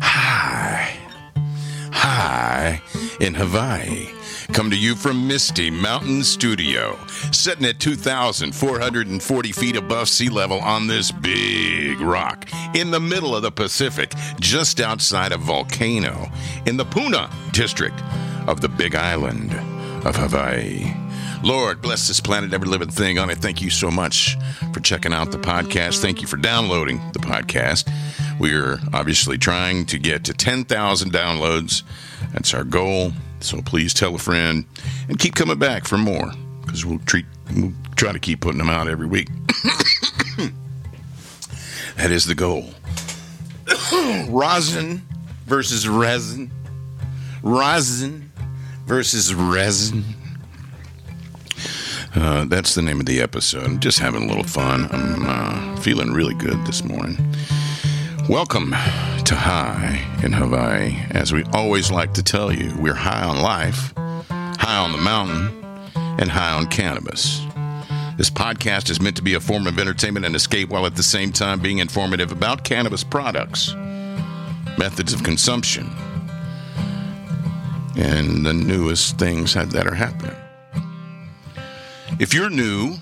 Hi. Hi in Hawaii. Come to you from Misty Mountain Studio, sitting at 2,440 feet above sea level on this big rock in the middle of the Pacific, just outside of Volcano, in the Puna district of the Big Island of Hawaii. Lord, bless this planet, every living thing on it. Thank you so much for checking out the podcast. Thank you for downloading the podcast. We're obviously trying to get to 10,000 downloads. That's our goal. So please tell a friend and keep coming back for more because we'll treat we'll try to keep putting them out every week. that is the goal. rosin versus resin. Rosin versus resin. Uh, that's the name of the episode. I'm just having a little fun. I'm uh, feeling really good this morning. Welcome to Hi in Hawaii. As we always like to tell you, we're high on life, high on the mountain, and high on cannabis. This podcast is meant to be a form of entertainment and escape while at the same time being informative about cannabis products, methods of consumption, and the newest things that are happening. If you're new,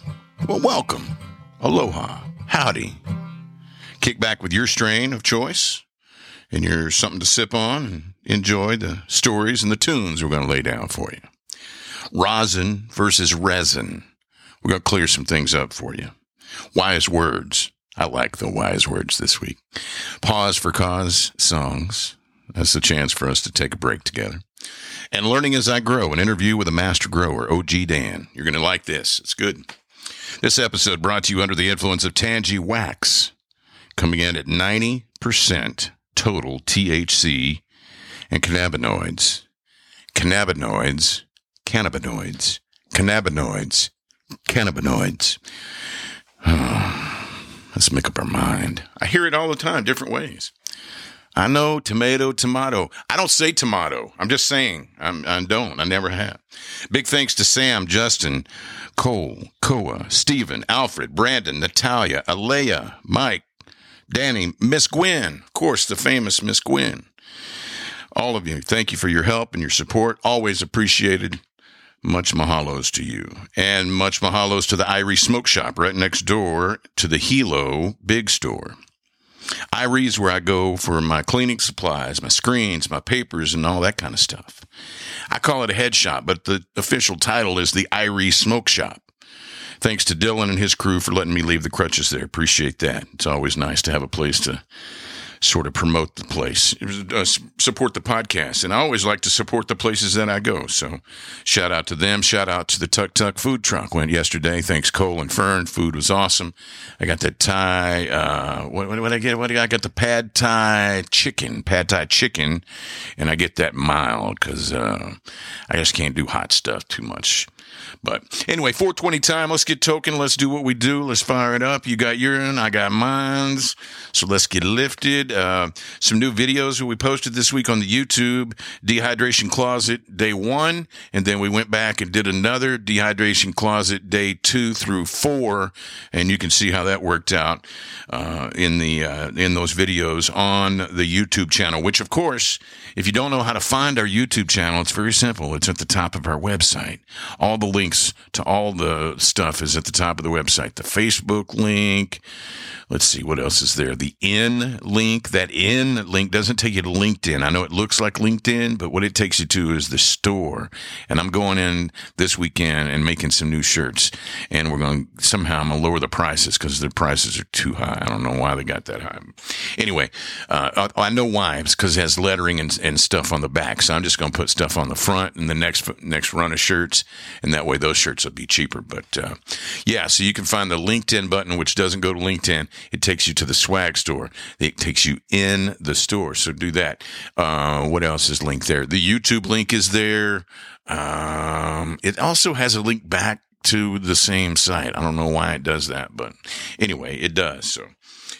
well, welcome. Aloha. Howdy. Kick back with your strain of choice and your something to sip on and enjoy the stories and the tunes we're going to lay down for you. Rosin versus resin. We're going to clear some things up for you. Wise words. I like the wise words this week. Pause for cause songs. That's the chance for us to take a break together. And learning as I grow, an interview with a master grower, OG Dan. You're going to like this. It's good. This episode brought to you under the influence of Tangie Wax, coming in at 90% total THC and cannabinoids. Cannabinoids, cannabinoids, cannabinoids, cannabinoids. Let's make up our mind. I hear it all the time, different ways. I know tomato, tomato. I don't say tomato. I'm just saying. I'm, I don't. I never have. Big thanks to Sam, Justin, Cole, Koa, Stephen, Alfred, Brandon, Natalia, Aleia, Mike, Danny, Miss Gwen. Of course, the famous Miss Gwen. All of you, thank you for your help and your support. Always appreciated. Much mahalos to you. And much mahalos to the Irie Smoke Shop right next door to the Hilo Big Store. Irie's where I go for my cleaning supplies, my screens, my papers, and all that kind of stuff. I call it a head shop, but the official title is the Irie Smoke Shop. Thanks to Dylan and his crew for letting me leave the crutches there. Appreciate that. It's always nice to have a place to sort of promote the place, uh, support the podcast. And I always like to support the places that I go. So shout out to them. Shout out to the Tuck Tuck food truck. Went yesterday. Thanks, Cole and Fern. Food was awesome. I got that Thai, uh, what, what, what I get? What do I got? The pad Thai chicken, pad Thai chicken. And I get that mild because, uh, I just can't do hot stuff too much. But anyway, 420 time. Let's get token. Let's do what we do. Let's fire it up. You got urine. I got mines. So let's get lifted. Uh, some new videos that we posted this week on the YouTube dehydration closet day one. And then we went back and did another dehydration closet day two through four. And you can see how that worked out, uh, in the, uh, in those videos on the YouTube channel, which of course, if you don't know how to find our YouTube channel, it's very simple. It's at the top of our website. All the links to all the stuff is at the top of the website. The Facebook link. Let's see what else is there. The in link. That in link doesn't take you to LinkedIn. I know it looks like LinkedIn, but what it takes you to is the store. And I'm going in this weekend and making some new shirts. And we're going to somehow I'm going to lower the prices because the prices are too high. I don't know why they got that high. Anyway, uh, I know why. It's because it has lettering and, and stuff on the back. So I'm just going to put stuff on the front and the next next run of shirts, and that way those shirts will be cheaper. But uh, yeah, so you can find the LinkedIn button, which doesn't go to LinkedIn. It takes you to the swag store. It takes you in the store. So do that. Uh, what else is linked there? The YouTube link is there. Um, it also has a link back to the same site. I don't know why it does that, but anyway, it does. So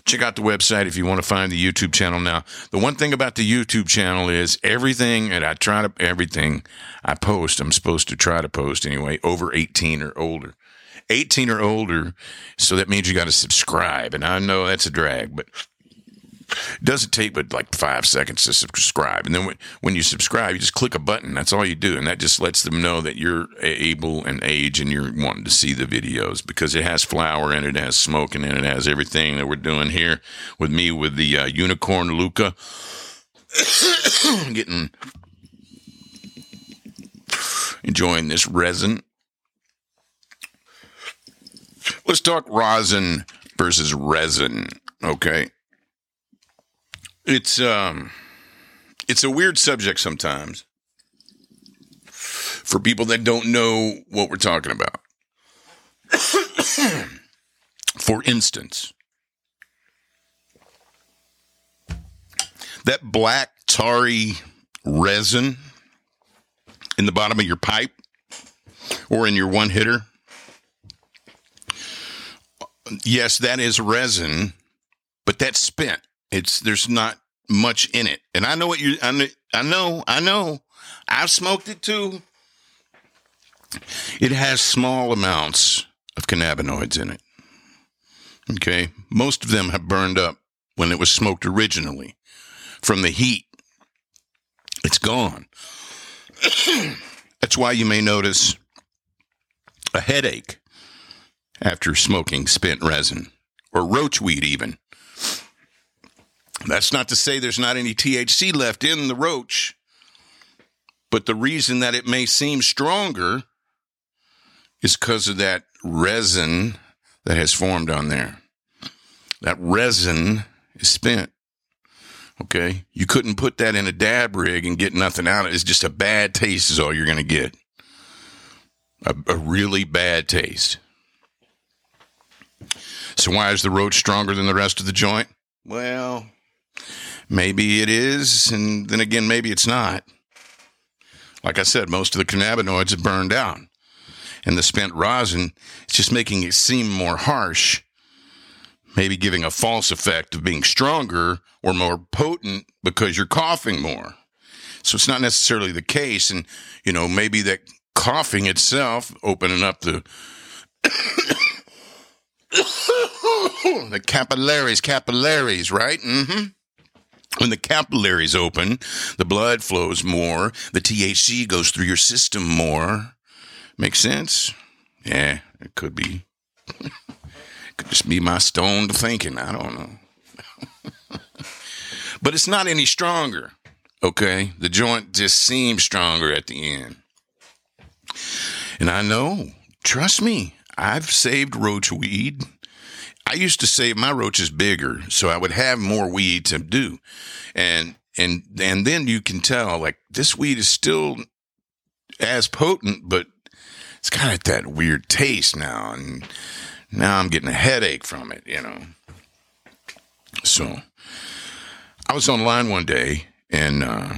check out the website if you want to find the YouTube channel. Now, the one thing about the YouTube channel is everything, and I try to, everything I post, I'm supposed to try to post anyway, over 18 or older. 18 or older. So that means you got to subscribe. And I know that's a drag, but It doesn't take but like five seconds to subscribe. And then when, you subscribe, you just click a button. That's all you do. And that just lets them know that you're able and age and you're wanting to see the videos because it has flour and it, it has smoking and it, it has everything that we're doing here with me with the uh, unicorn Luca. Getting enjoying this resin. Let's talk rosin versus resin, okay? It's um it's a weird subject sometimes for people that don't know what we're talking about. for instance, that black tarry resin in the bottom of your pipe or in your one hitter. Yes, that is resin, but that's spent. It's there's not much in it. And I know what you I know I know, I know. I've smoked it too. It has small amounts of cannabinoids in it. Okay? Most of them have burned up when it was smoked originally from the heat. It's gone. That's why you may notice a headache after smoking spent resin or roach weed, even. That's not to say there's not any THC left in the roach, but the reason that it may seem stronger is because of that resin that has formed on there. That resin is spent. Okay. You couldn't put that in a dab rig and get nothing out of it. It's just a bad taste, is all you're going to get. A, a, really bad taste. So, why is the roach stronger than the rest of the joint? Well, maybe it is. And then again, maybe it's not. Like I said, most of the cannabinoids have burned out. And the spent rosin is just making it seem more harsh maybe giving a false effect of being stronger or more potent because you're coughing more. So it's not necessarily the case. And, you know, maybe that coughing itself, opening up the, the capillaries, capillaries, right? Mm-hmm. When the capillaries open, the blood flows more, the THC goes through your system more. Make sense? Yeah, it could be. Could just be my stoned thinking. I don't know. but it's not any stronger. Okay. The joint just seems stronger at the end. And I know, trust me, I've saved roach weed. I used to save my roaches bigger, so I would have more weed to do. And and and then you can tell like this weed is still as potent, but it's kind of that weird taste now. And now I'm getting a headache from it, you know. So I was online one day and uh,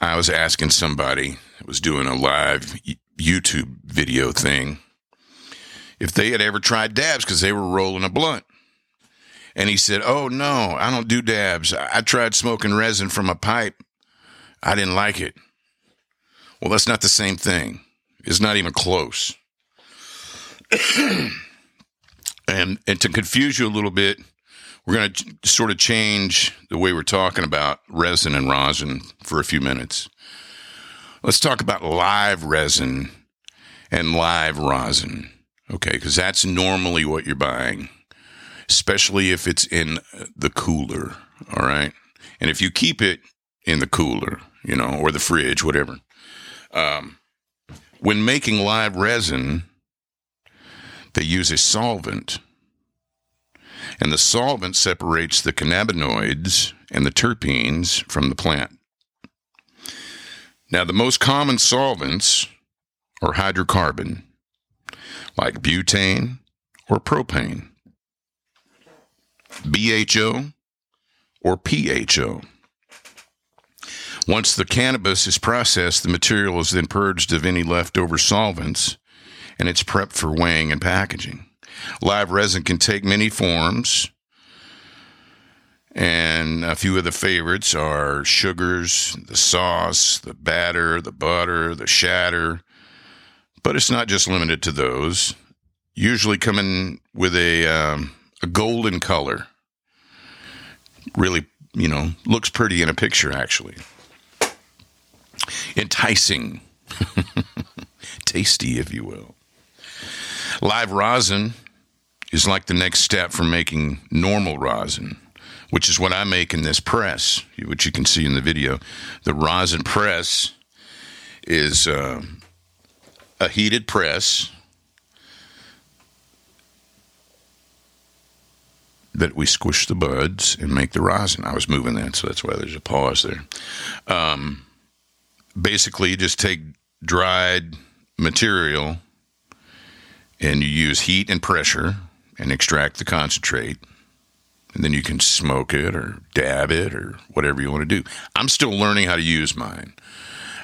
I was asking somebody that was doing a live YouTube video thing if they had ever tried dabs because they were rolling a blunt. And he said, Oh, no, I don't do dabs. I tried smoking resin from a pipe. I didn't like it. Well, that's not the same thing. It's not even close. And, and to confuse you a little bit, we're going to sort of change the way we're talking about resin and rosin for a few minutes. Let's talk about live resin and live rosin. Okay, because that's normally what you're buying, especially if it's in the cooler. All right. And if you keep it in the cooler, you know, or the fridge, whatever. Um, when making live resin, they use a solvent. And the solvent separates the cannabinoids and the terpenes from the plant. Now, the most common solvents are hydrocarbon, like butane or propane, BHO or PHO. Once the cannabis is processed, the material is then purged of any leftover solvents and it's prepped for weighing and packaging. Live resin can take many forms, and a few of the favorites are sugars, the sauce, the batter, the butter, the shatter. But it's not just limited to those. Usually come in with a, um, a golden color. Really you know, looks pretty in a picture, actually. Enticing, tasty, if you will. Live rosin is like the next step from making normal rosin, which is what I make in this press, which you can see in the video. The rosin press is uh, a heated press that we squish the buds and make the rosin. I was moving that, so that's why there's a pause there. Um, basically, just take dried material and you use heat and pressure and extract the concentrate. And then you can smoke it or dab it or whatever you want to do. I'm still learning how to use mine.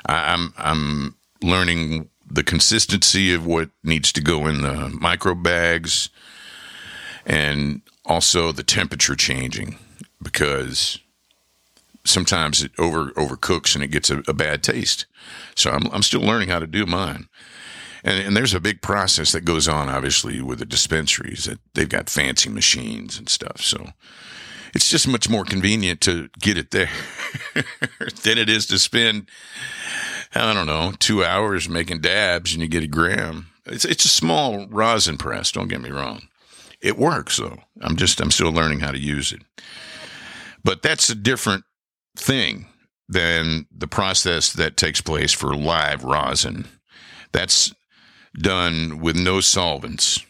I'm I'm learning the consistency of what needs to go in the micro bags and also the temperature changing because sometimes it over overcooks and it gets a, a bad taste. So I'm I'm still learning how to do mine. And, and there's a big process that goes on, obviously, with the dispensaries that they've got fancy machines and stuff. So it's just much more convenient to get it there than it is to spend, I don't know, two hours making dabs and you get a gram. It's, it's a small rosin press. Don't get me wrong. It works though. I'm just, I'm still learning how to use it. But that's a different thing than the process that takes place for live rosin. That's done with no solvents.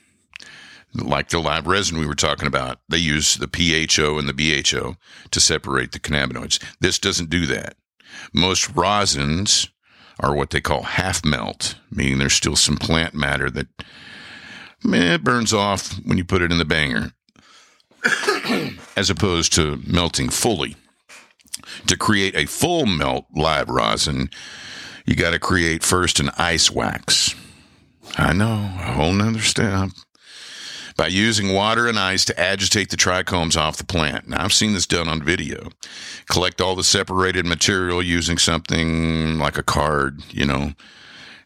Like the live resin we were talking about, they use the PHO and the BHO to separate the cannabinoids. This doesn't do that. Most rosins are what they call half melt, meaning there's still some plant matter that eh, burns off when you put it in the banger, as opposed to melting fully. To create a full melt live rosin, you got to create first an ice wax. I know, a whole nother step. By using water and ice to agitate the trichomes off the plant. Now, I've seen this done on video. Collect all the separated material using something like a card, you know,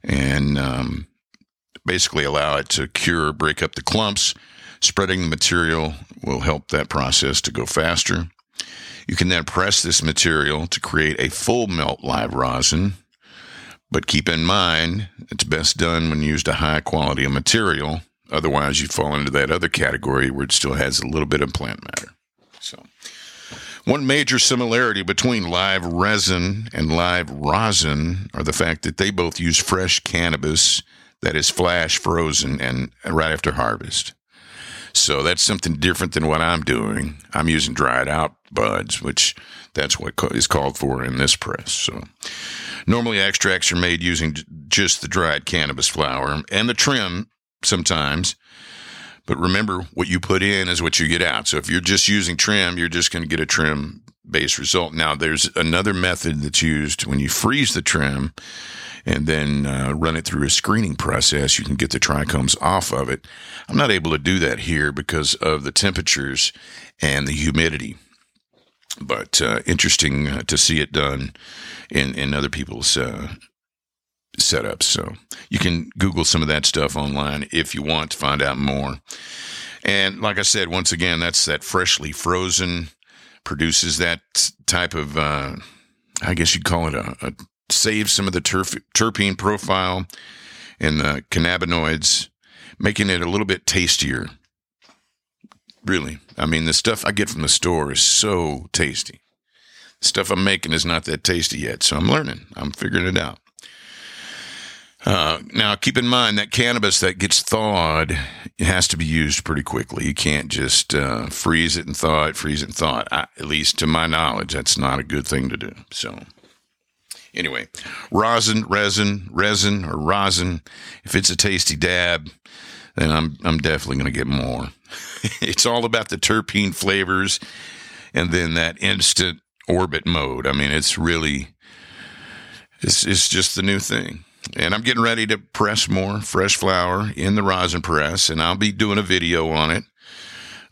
and um, basically allow it to cure, break up the clumps. Spreading the material will help that process to go faster. You can then press this material to create a full melt live rosin but keep in mind, it's best done when used a high quality of material. Otherwise, you fall into that other category where it still has a little bit of plant matter. So, one major similarity between live resin and live rosin are the fact that they both use fresh cannabis that is flash frozen and right after harvest. So that's something different than what I'm doing. I'm using dried out buds, which that's what is called for in this press. So Normally, extracts are made using just the dried cannabis flower and the trim sometimes. But remember, what you put in is what you get out. So if you're just using trim, you're just going to get a trim based result. Now, there's another method that's used when you freeze the trim and then uh, run it through a screening process. You can get the trichomes off of it. I'm not able to do that here because of the temperatures and the humidity but uh, interesting uh, to see it done in in other people's uh, setups. So you can Google some of that stuff online if you want to find out more. And like I said, once again, that's that freshly frozen produces that type of, uh, I guess you'd call it a, a save some of the terp- terpene profile and the cannabinoids, making it a little bit tastier Really. I mean, the stuff I get from the store is so tasty. The stuff I'm making is not that tasty yet, so I'm learning. I'm figuring it out. Uh, now, keep in mind that cannabis that gets thawed it has to be used pretty quickly. You can't just uh, freeze it and thaw it, freeze it and thaw it. I, at least to my knowledge, that's not a good thing to do. So, anyway, rosin, resin, resin, or rosin. If it's a tasty dab, then I'm I'm definitely going to get more. it's all about the terpene flavors and then that instant orbit mode. I mean, it's really it's it's just the new thing. And I'm getting ready to press more fresh flower in the rosin press, and I'll be doing a video on it.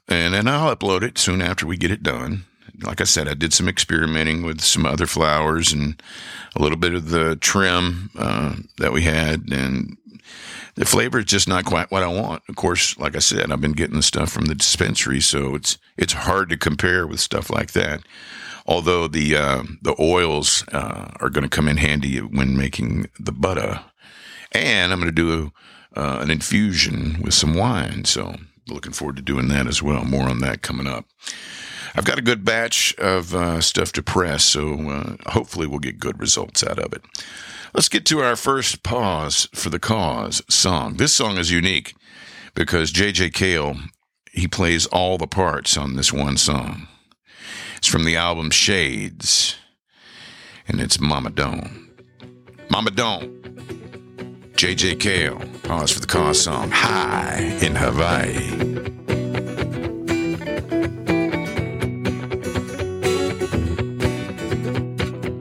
And then I'll upload it soon after we get it done. Like I said, I did some experimenting with some other flowers and a little bit of the trim uh, that we had, and the flavor is just not quite what I want. Of course, like I said, I've been getting the stuff from the dispensary, so it's it's hard to compare with stuff like that. Although the uh, the oils uh, are going to come in handy when making the butter, and I'm going to do a, uh, an infusion with some wine. So looking forward to doing that as well. More on that coming up. I've got a good batch of uh, stuff to press, so uh, hopefully we'll get good results out of it. Let's get to our first pause for the cause song. This song is unique because JJ Cale he plays all the parts on this one song. It's from the album Shades, and it's Mama Don't. Mama Don't. JJ Cale. Pause for the car song. Hi in Hawaii.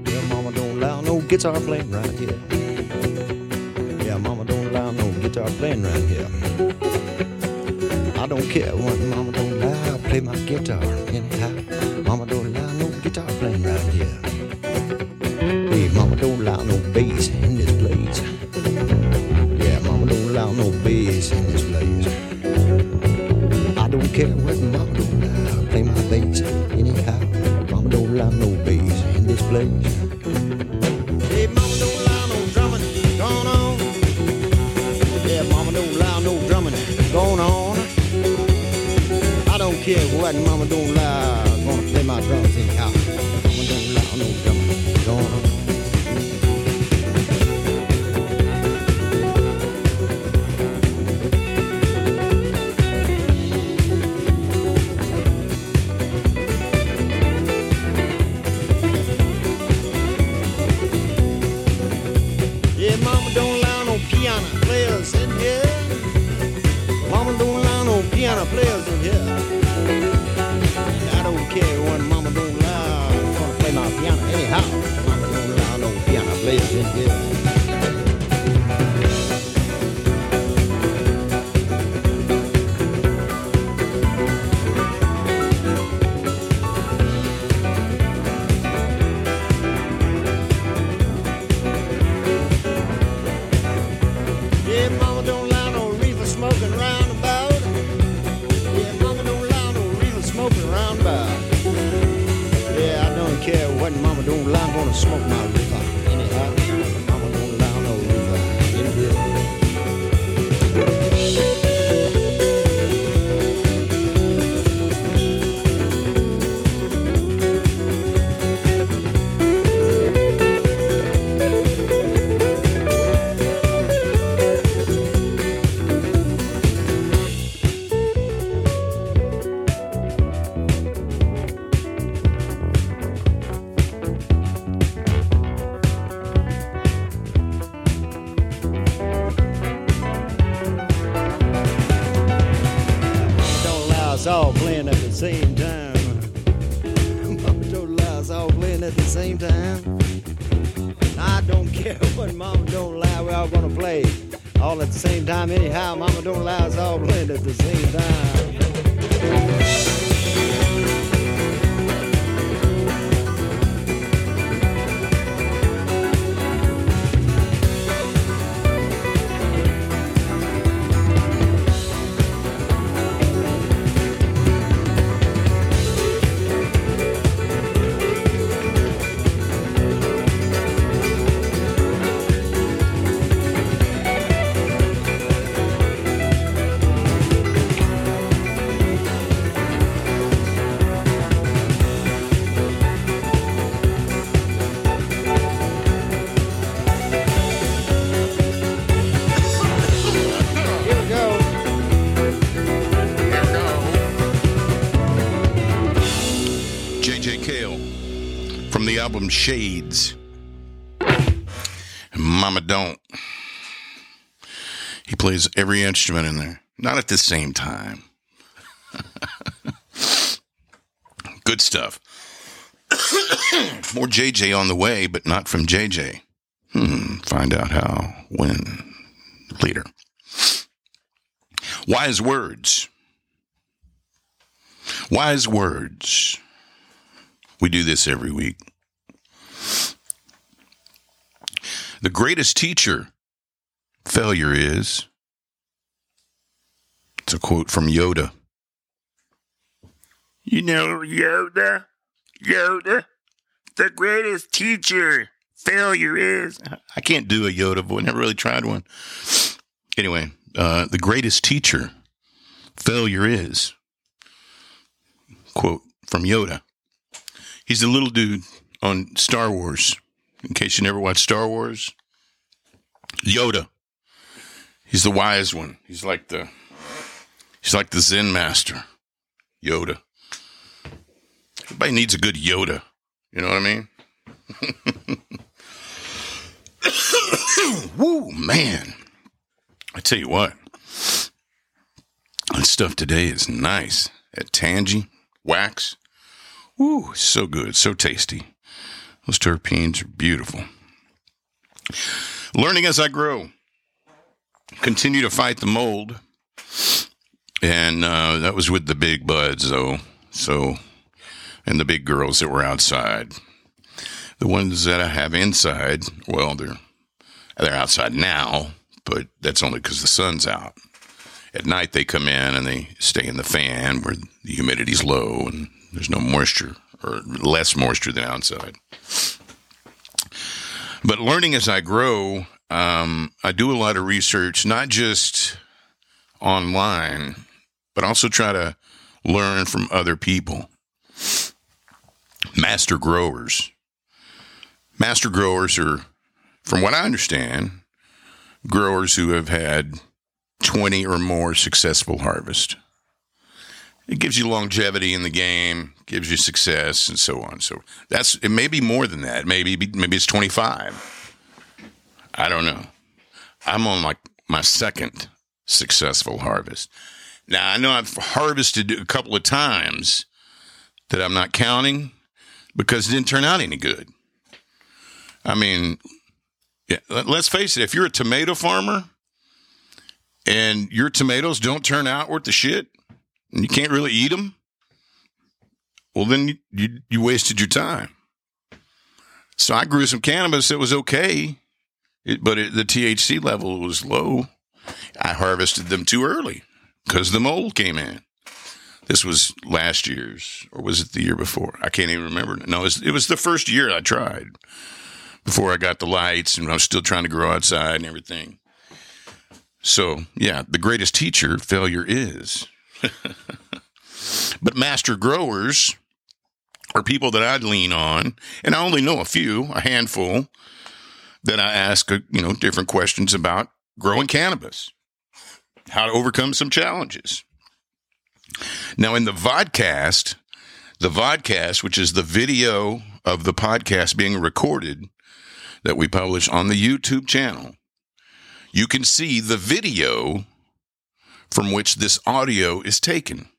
Yeah, Mama Don't Low, no guitar playing right here. Yeah, mama don't allow no guitar playing right here. I don't care what mama don't play my guitar anyhow. Mama don't allow no guitar playing right here. Hey, mama don't allow no bass in this place. Yeah, mama don't allow no bass in this place. I don't care what mama don't allow, play my bass anyhow. Mama don't allow no bass in this place. playing at the same time. Mama don't lie, it's all playing at the same time. I don't care when Mama don't lie, we're all gonna play all at the same time. Anyhow, Mama don't lie, it's all playing at the same time. Shades. Mama Don't. He plays every instrument in there, not at the same time. Good stuff. More JJ on the way, but not from JJ. Hmm, find out how, when, later. Wise words. Wise words. We do this every week. The greatest teacher failure is. It's a quote from Yoda. You know Yoda? Yoda? the greatest teacher failure is. I can't do a Yoda voice. Never really tried one. Anyway, uh, the greatest teacher failure is. Quote from Yoda. He's the little dude on Star Wars. In case you never watched Star Wars, Yoda. He's the wise one. He's like the he's like the Zen master. Yoda. Everybody needs a good Yoda. You know what I mean? Woo, man. I tell you what. That stuff today is nice. That Tangie wax. Woo, so good, so tasty. Those terpenes are beautiful. Learning as I grow. Continue to fight the mold. And uh, that was with the big buds, though. So, and the big girls that were outside. The ones that I have inside, well, they're they're outside now, but that's only because the sun's out. At night, they come in and they stay in the fan where the humidity's low and there's no moisture or less moisture than outside. But learning as I grow, um, I do a lot of research, not just online, but also try to learn from other people. Master growers. Master growers are, from what I understand, growers who have had 20 or more successful harvests. It gives you longevity in the game, gives you success, and so on. So that's it. May be more than that. Maybe maybe it's 25. I don't know. I'm on like my second successful harvest. Now I know I've harvested a couple of times that I'm not counting because it didn't turn out any good. I mean, yeah, let's face it. If you're a tomato farmer and your tomatoes don't turn out worth the shit, and you can't really eat them, well, then you, you, you wasted your time. So I grew some cannabis that was okay, it, but it, the THC level was low. I harvested them too early because the mold came in. This was last year's, or was it the year before? I can't even remember. No, it was, it was the first year I tried before I got the lights and I was still trying to grow outside and everything. So, yeah, the greatest teacher failure is. but master growers are people that I'd lean on, and I only know a few, a handful, that I ask, uh, you know, different questions about growing cannabis, how to overcome some challenges. Now, in the vodcast, the vodcast, which is the video of the podcast being recorded that we publish on the YouTube channel, you can see the video from which this audio is taken.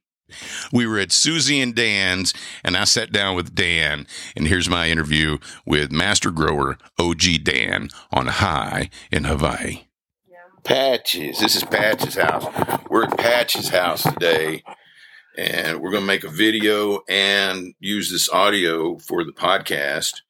We were at Susie and Dan's, and I sat down with Dan, and here's my interview with master grower OG Dan on Hi in Hawaii. Patches. This is Patches' house. We're at Patches' house today, and we're going to make a video and use this audio for the podcast.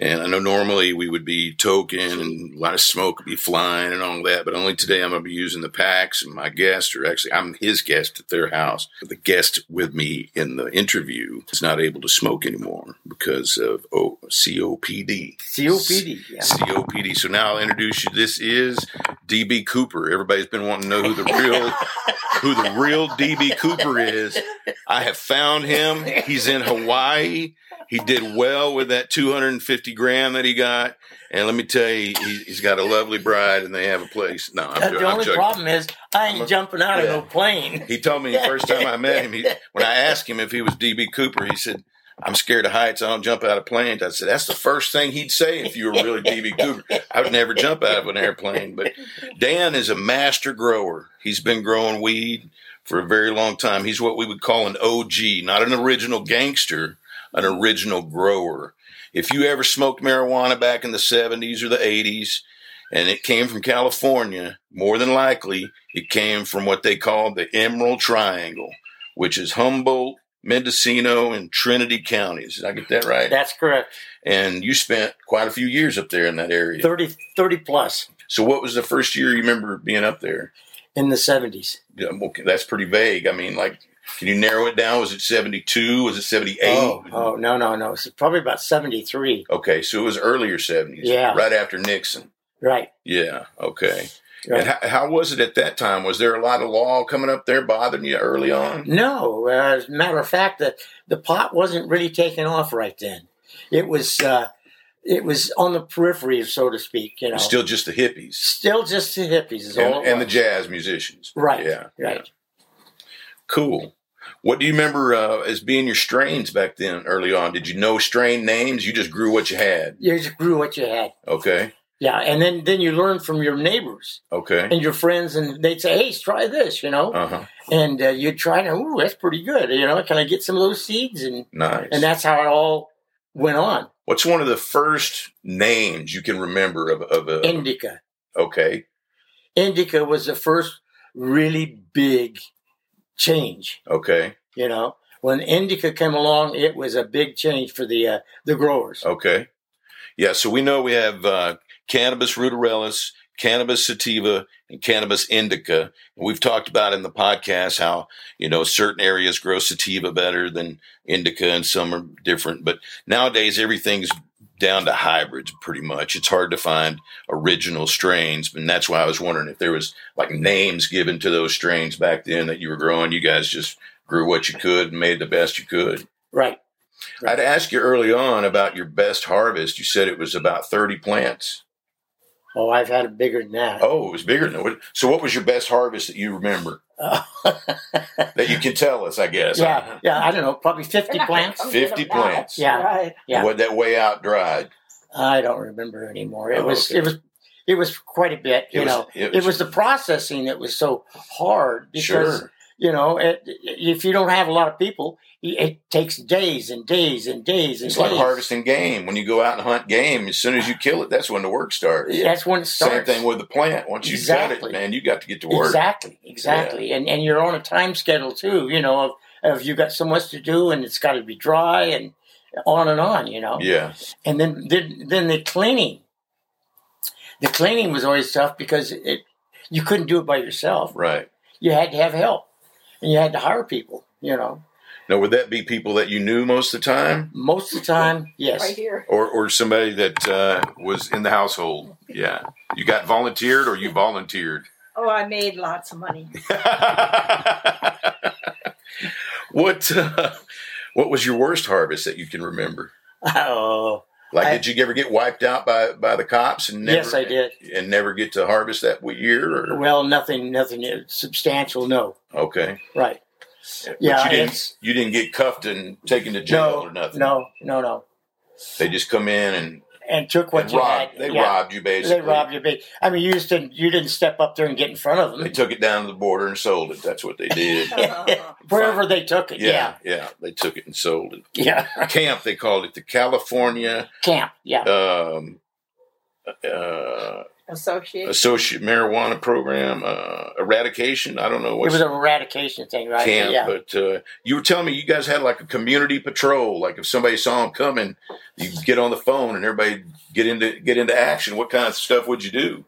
And I know normally we would be token and a lot of smoke would be flying and all that, but only today I'm going to be using the Pax. And my guest, or actually, I'm his guest at their house. The guest with me in the interview is not able to smoke anymore because of oh, COPD. COPD. Yeah. COPD. So now I'll introduce you. This is DB Cooper. Everybody's been wanting to know who the real who the real DB Cooper is. I have found him. He's in Hawaii. He did well with that 250 gram that he got. And let me tell you, he, has got a lovely bride and they have a place. No, I'm, the I'm only joking. problem is I ain't a- jumping out yeah. of no plane. He told me the first time I met him, he, when I asked him if he was DB Cooper, he said, I'm scared of heights. I don't jump out of planes. I said, that's the first thing he'd say if you were really DB Cooper. I would never jump out of an airplane. But Dan is a master grower. He's been growing weed for a very long time. He's what we would call an OG, not an original gangster, an original grower. If you ever smoked marijuana back in the 70s or the 80s, and it came from California, more than likely it came from what they called the Emerald Triangle, which is Humboldt, Mendocino, and Trinity counties. Did I get that right? That's correct. and you spent quite a few years up there in that area. 30, 30 plus So, what was the first year you remember being up there? in the 70s. Yeah, okay, that's pretty vague. I mean, like Can you narrow it down? Was it 72? Was it 78? Oh, oh, no, no, no. It's probably about 73. Okay, so it was earlier 70s. Yeah. Right after Nixon. Right. Yeah, okay. right. And how, how was it at that time? Was there a lot of law coming up there bothering you early on? No, uh, as a matter of fact, the, the pot wasn't really taking off right then. It was uh, it was on the periphery, so to speak. You know, Still just the hippies still just the hippies is all and, and the jazz musicians. Right. Yeah. Right. Cool. What do you remember uh, as being your strains back then, early on? Did you know strain names? You just grew what you had. You just grew what you had. Okay. Yeah, and then then you learn from your neighbors Okay. and your friends, and they'd say, "Hey, try this," you know, Uh huh. and uh, you'd try to, "Ooh, that's pretty good," you know. Can I get some of those seeds? And Nice. and that's how it all went on. What's one of the first names you can remember of, of a? Indica, okay. Indica was the first really big change. Okay. You know, when Indica came along, it was a big change for the uh, the growers. Okay. Yeah. So we know we have uh, cannabis ruderalis, cannabis sativa, and cannabis indica. And we've talked about in the podcast how you know certain areas grow sativa better than indica, and some are different. But nowadays, everything's down to hybrids pretty much. It's hard to find original strains, and that's why I was wondering if there was like names given to those strains back then that you were growing. You guys just grew what you could and made the best you could. Right. I'd ask you early on about your best harvest. You said it was about 30 plants. Oh, I've had it bigger than that. Oh, it was bigger than that. So, what was your best harvest that you remember that you can tell us, I guess? yeah, yeah. I don't know, probably fifty plants. 50 plants. Yeah. Right. Yeah. What that way out dried? I don't remember anymore. It Oh, was okay. it was it was quite a bit. You It was- know, it it was- was, the processing that was so hard because Sure. You know it, if you don't have a lot of people, it takes days and days and days and It's days. like harvesting game. When you go out and hunt game, as soon as you kill it, that's when the work starts. That's when it starts. Same thing with the plant. Once you got Exactly. it, man, you got to get to work. Exactly, exactly, and and you're on a time schedule too. You know, of, of you got so much to do, and it's got to be dry, and on and on. You know, Yeah. and then then then the cleaning. The cleaning was always tough because it you couldn't do it by yourself. Right. You had to have help, and you had to hire people. You know, Now, would that be people that you knew most of the time? most of the time, yes. Right here. or or somebody that uh, was in the household. Yeah, you got volunteered or you volunteered. Oh, I made lots of money. what uh, what was your worst harvest that you can remember? Oh, Like, I- did you ever get wiped out by by the cops and never, yes, I did. and never get to harvest that year? Or Well, nothing, nothing substantial. No, okay, right. But Yeah, you didn't you didn't get cuffed and taken to jail no, or nothing. no, no, no. they just come in and, And took what and you robbed. had. They Yeah. robbed you basically. They robbed you. Big. I mean, you just didn't. You didn't step up there and get in front of them. They took it down to the border and sold it. That's what they did. Wherever they took it. yeah, Yeah. yeah, they took it and sold it. Yeah. Camp, they called it the California Camp. Yeah. um, uh, Associate. Associate Marijuana Program uh, Eradication. I don't know It was an eradication thing, right? camp, Yeah. but uh, you were telling me you guys had like a community patrol. Like if somebody saw them coming, you get on the phone and everybody get into get into action. What kind of stuff would you do?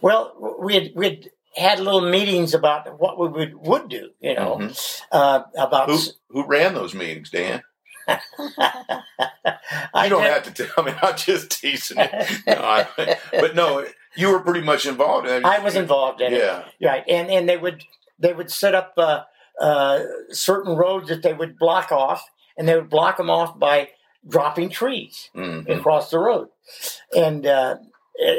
Well, we had we had had little meetings about what we would would do. You know, Mhm. uh, about. Who who ran those meetings, Dan? I You don't did- have to tell me. I'm just teasing it. No, I, but no, you were pretty much involved. in it. I was involved in it. Yeah. Right, and and they would they would set up uh, uh, certain roads that they would block off, and they would block them off by dropping trees Mhm. across the road. And uh,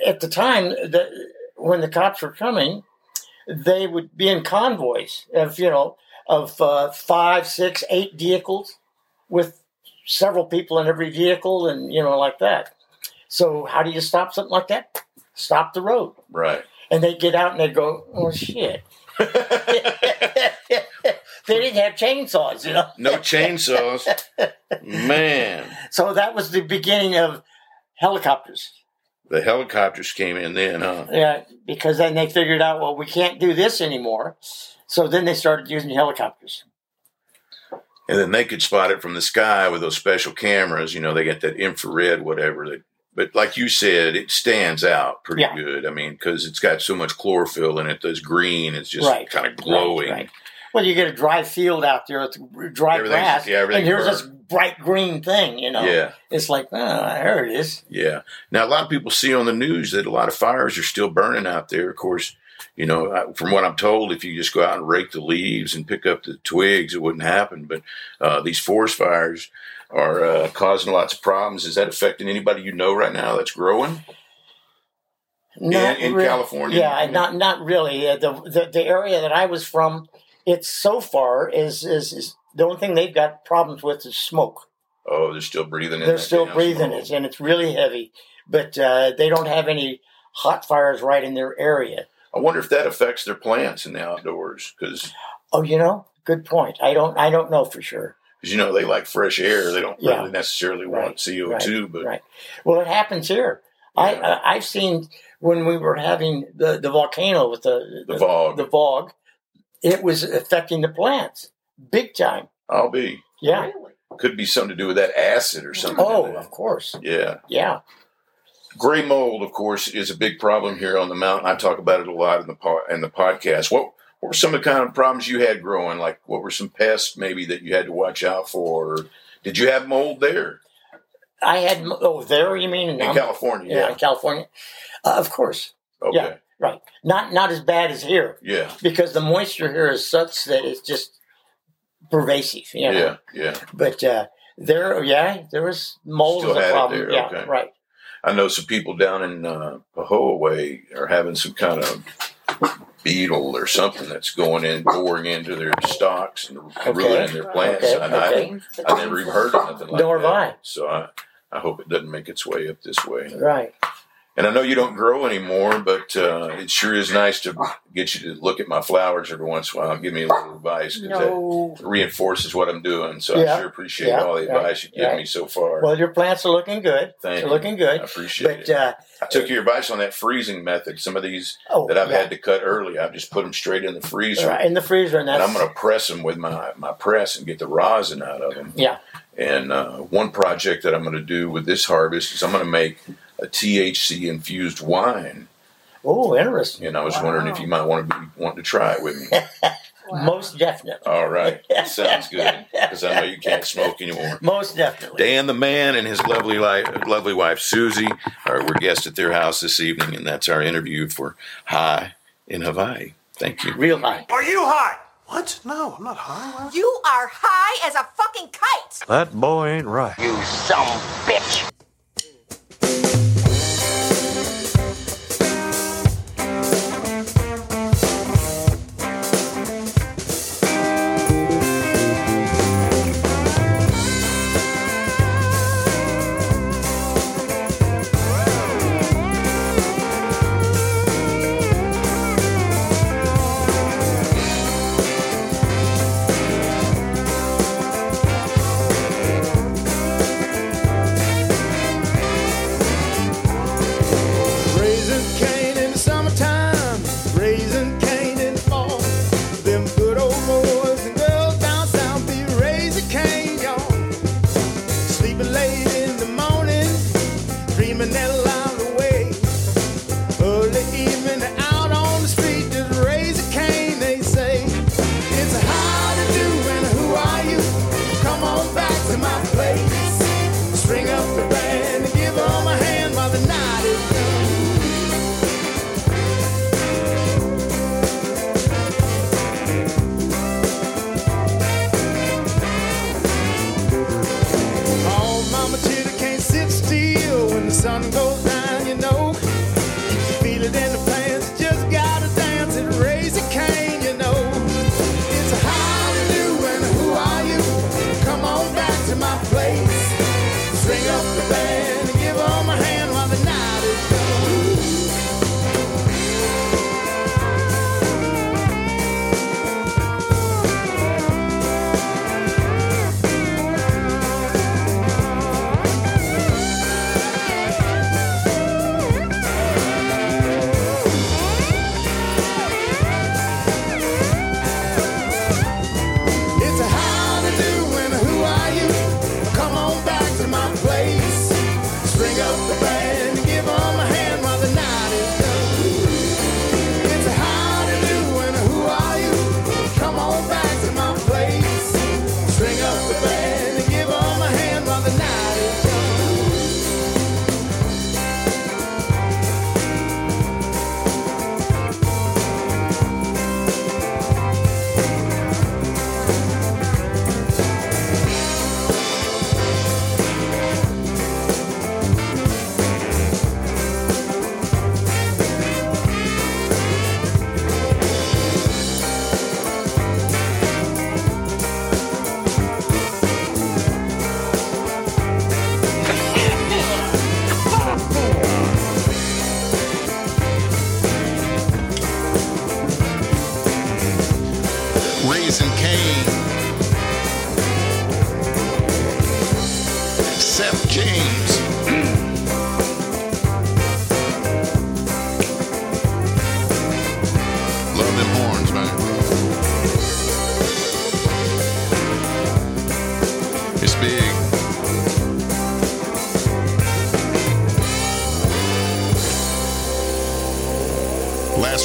at the time, the, when the cops were coming, they would be in convoys of you know of uh, five, six, eight vehicles with several people in every vehicle, and you know like that. So how do you stop something like that? Stop the road Right. and they'd get out and they'd go, "Oh shit!" they didn't have chainsaws, you know. no chainsaws. Man, So that was the beginning of helicopters. the helicopters came in then, huh? Yeah, because then they figured out, well, we can't do this anymore. So then they started using helicopters. And then they could spot it from the sky with those special cameras. You know, they got that infrared, whatever. That, but like you said, it stands out pretty Yeah. good. I mean, because it's got so much chlorophyll in it. That's green. It's just Right, kind of glowing. Right, right. Well, you get a dry field out there with dry grass, yeah, and here's burnt. this bright green thing. You know, Yeah. it's like, oh, there it is. Yeah. Now, a lot of people see on the news that a lot of fires are still burning out there. Of course, you know, from what I'm told, if you just go out and rake the leaves and pick up the twigs, it wouldn't happen. But uh, these forest fires are uh, causing lots of problems. Is that affecting anybody you know right now that's growing? Not in rea- California? Yeah, not not really. Uh, the, the the area that I was from, it's so far is is, is the only thing they've got problems with is smoke. Oh, they're still breathing in They're still breathing smoke. it, and it's really heavy. But uh, they don't have any hot fires right in their area. I wonder if that affects their plants in the outdoors because, Oh, you know, good point. I don't I don't know for sure. You know, they like fresh air. They don't Yeah. really necessarily Right, want CO2, but Right. Well, it happens here. I Yeah. I I've seen when we were having the, the volcano with the the fog, the fog, it was affecting the plants big time. I'll be. Yeah. Really? Could be something to do with that acid or something. Oh, there. of course. Yeah. Yeah. Gray mold, of course, is a big problem here on the mountain. I talk about it a lot in the po- in the podcast. What, what were some of the kind of problems you had growing? Like, what were some pests maybe that you had to watch out for? Did you have mold there I had oh there you mean in um, California? yeah, Yeah. in California, uh, of course. Okay. yeah. Right. Not not as bad as here Yeah. because the moisture here is such that it's just pervasive. You know? Yeah. Yeah. But uh, there, yeah, there was mold Still had a problem. there, Yeah. okay. Right. I know some people down in uh, Pahoa way are having some kind of beetle or something that's going in, boring into their stalks and ruining their plants. Okay, And I, okay. I never even heard of nothing like Nor have. I. So I, I hope it doesn't make its way up this way. Right. And I know you don't grow anymore, but uh, it sure is nice to get you to look at my flowers every once in a while. Give me a little advice because No. that reinforces what I'm doing. So Yeah. I sure appreciate Yeah. all the advice you've given me so far. Well, your plants are looking good. Thank They're you. looking good. I appreciate But it. uh, I took your advice on that freezing method. Some of these oh, that I've yeah. had to cut early, I've just put them straight in the freezer. Right, in the freezer, and And I'm going to press them with my, my press and get the rosin out of them. yeah. And uh, one project that I'm going to do with this harvest is I'm going to make a THC infused wine. Oh, interesting. And I was Wow. wondering if you might want to be wanting to try it with me. Wow. Most definitely. All right, that sounds good because I know you can't smoke anymore. Most definitely. Dan the man and his lovely life, lovely wife Susie are we're guests at their house this evening, and that's our interview for Hi in Hawaii. Thank you. Real high. Are you high? What? No, I'm not high. You are high as a fucking kite. That boy ain't right. You some bitch.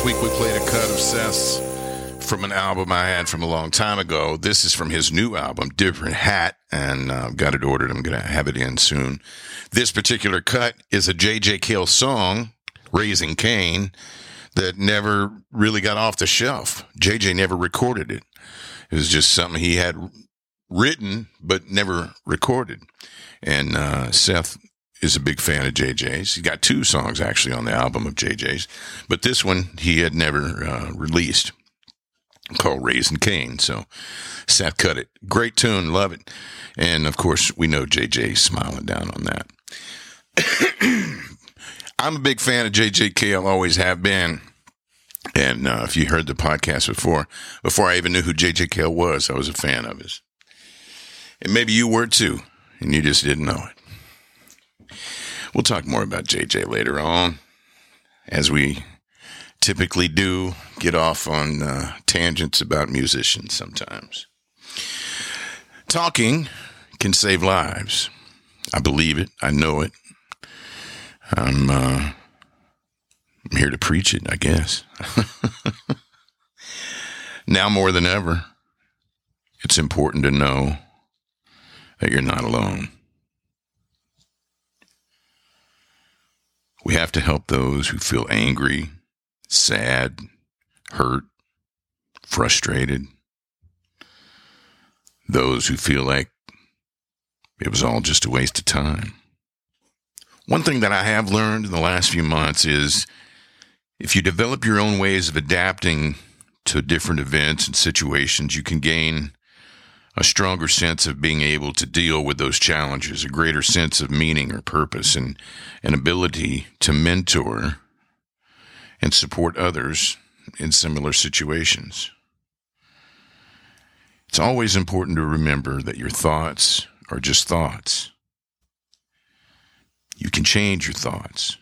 Week we played a cut of Seth's from an album I had from a long time ago. This is from his new album, Different Hat, and uh, got it ordered. I'm going to have it in soon. This particular cut is a J.J. Cale song, Raising Cain, that never really got off the shelf. JJ never recorded it. It was just something he had written but never recorded. And uh, Seth is a big fan of JJ's. He got two songs actually on the album of JJ's, but this one he had never uh, released called Raising Cain. So Seth cut it. Great tune. Love it. And of course, we know JJ smiling down on that. I'm a big fan of JJ Cale, always have been. And uh, if you heard the podcast before, before I even knew who JJ Cale was, I was a fan of his. And maybe you were too, and you just didn't know it. We'll talk more about JJ later on, as we typically do get off on uh, tangents about musicians sometimes. Talking can save lives. I believe it. I know it. I'm, uh, I'm here to preach it, I guess. now more than ever, it's important to know that you're not alone. We have to help those who feel angry, sad, hurt, frustrated. Those who feel like it was all just a waste of time. One thing that I have learned in the last few months is if you develop your own ways of adapting to different events and situations, you can gain a stronger sense of being able to deal with those challenges, a greater sense of meaning or purpose, and an ability to mentor and support others in similar situations. It's always important to remember that your thoughts are just thoughts. You can change your thoughts.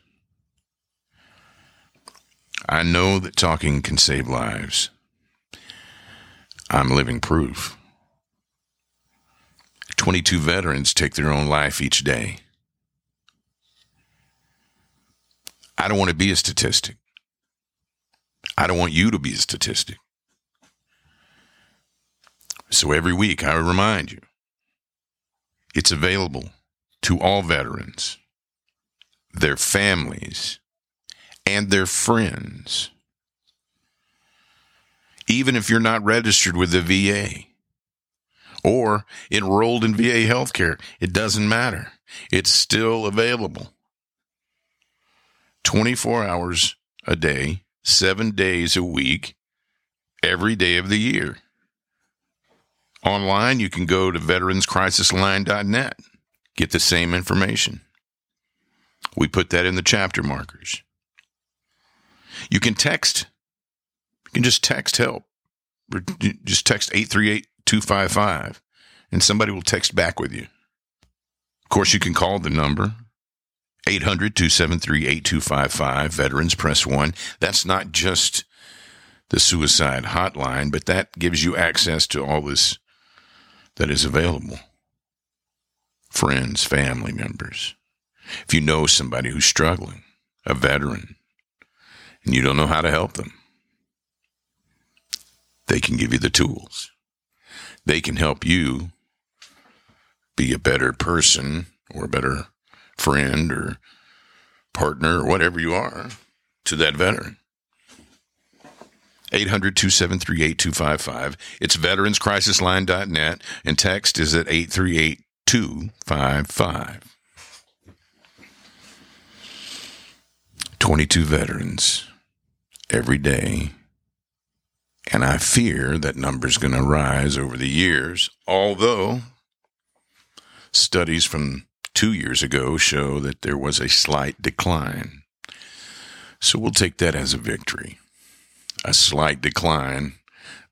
I know that talking can save lives. I'm living proof. 22 veterans take their own life each day. I don't want to be a statistic. I don't want you to be a statistic. So every week I remind you it's available to all veterans, their families, and their friends. Even if you're not registered with the VA or enrolled in VA healthcare, it doesn't matter. It's still available. 24 hours a day, seven days a week, every day of the year. Online, you can go to veteranscrisisline.net, get the same information. We put that in the chapter markers. You can text, you can just text help. Just text 838 255 and somebody will text back with you. Of course, you can call the number 800 273 8255. Veterans Press 1. That's not just the suicide hotline, but that gives you access to all this that is available. Friends, family members. If you know somebody who's struggling, a veteran, and you don't know how to help them, they can give you the tools. They can help you be a better person or a better friend or partner or whatever you are to that veteran. 800 273 8255. It's veteranscrisisline.net and text is at 838 255. 22 veterans every day. And I fear that number's going to rise over the years, although studies from two years ago show that there was a slight decline. So we'll take that as a victory. A slight decline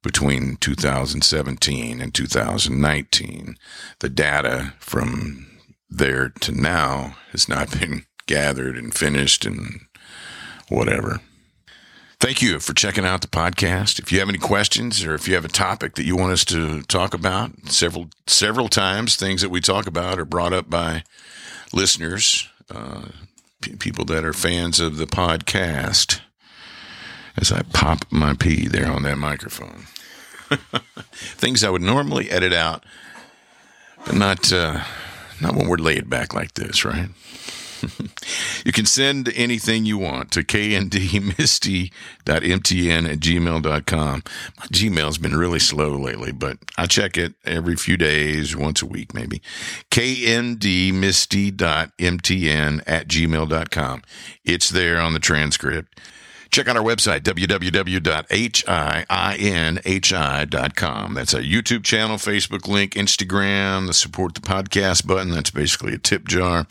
between 2017 and 2019. The data from there to now has not been gathered and finished and whatever. Thank you for checking out the podcast. If you have any questions or if you have a topic that you want us to talk about, several several times things that we talk about are brought up by listeners, uh, p- people that are fans of the podcast. As I pop my pee there on that microphone, things I would normally edit out, but not uh, not when we're laid back like this, right? you can send anything you want to kndmisty.mtn at gmail.com. My Gmail's been really slow lately, but I check it every few days, once a week maybe. kndmisty.mtn at gmail.com. It's there on the transcript. Check out our website, www.hiinhi.com. That's a YouTube channel, Facebook link, Instagram, the support the podcast button. That's basically a tip jar.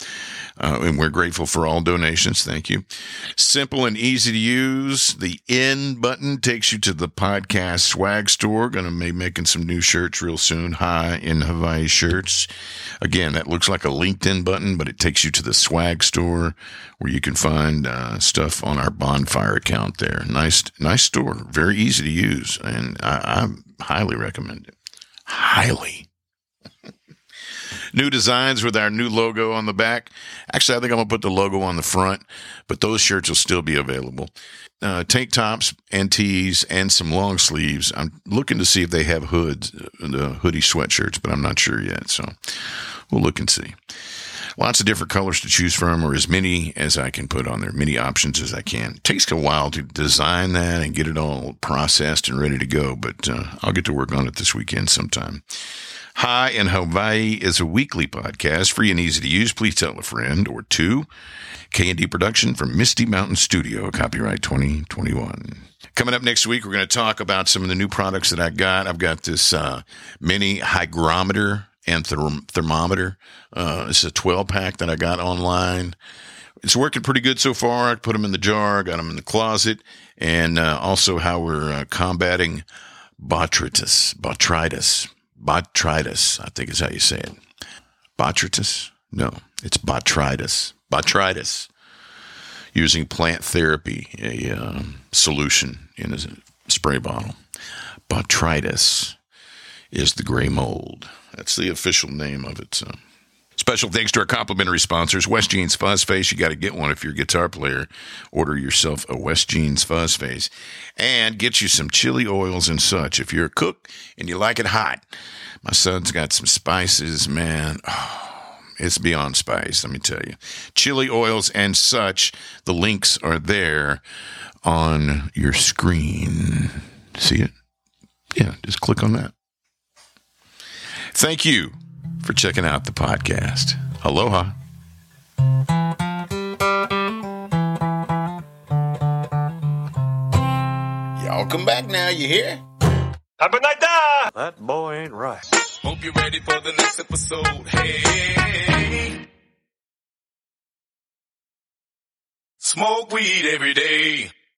Uh, and we're grateful for all donations. Thank you. Simple and easy to use. The in button takes you to the podcast swag store. Going to be making some new shirts real soon. Hi in Hawaii shirts. Again, that looks like a LinkedIn button, but it takes you to the swag store where you can find uh, stuff on our bonfire account there. Nice, nice store. Very easy to use. And I, I highly recommend it. Highly. new designs with our new logo on the back. Actually, I think I'm to put the logo on the front, but those shirts will still be available. Uh, tank tops and tees and some long sleeves. I'm looking to see if they have hoods, uh, the hoodie sweatshirts, but I'm not sure yet. So we'll look and see. Lots of different colors to choose from, or as many as I can put on there, many options as I can. It takes a while to design that and get it all processed and ready to go, but uh, I'll get to work on it this weekend sometime. Hi in Hawaii is a weekly podcast, free and easy to use. Please tell a friend or two. K&D production from Misty Mountain Studio, copyright 2021. Coming up next week, we're going to talk about some of the new products that I got. I've got this uh, mini hygrometer and therm- thermometer. Uh, it's a 12 pack that I got online. It's working pretty good so far. I put them in the jar, got them in the closet, and uh, also how we're uh, combating botrytis, botrytis, botrytis. I think is how you say it. Botrytis? No, it's botrytis. Botrytis. Using plant therapy, a um, solution in a spray bottle. Botrytis is the gray mold. That's the official name of it. So. Special thanks to our complimentary sponsors, West Jeans Fuzz Face. You got to get one if you're a guitar player. Order yourself a West Jeans Fuzz Face and get you some chili oils and such. If you're a cook and you like it hot, my son's got some spices, man. Oh, it's beyond spice, let me tell you. Chili oils and such. The links are there on your screen. See it? Yeah, just click on that. Thank you for checking out the podcast. Aloha. Y'all come back now, you hear? Happy night die! That boy ain't right. Hope you're ready for the next episode. Hey. Smoke weed every day.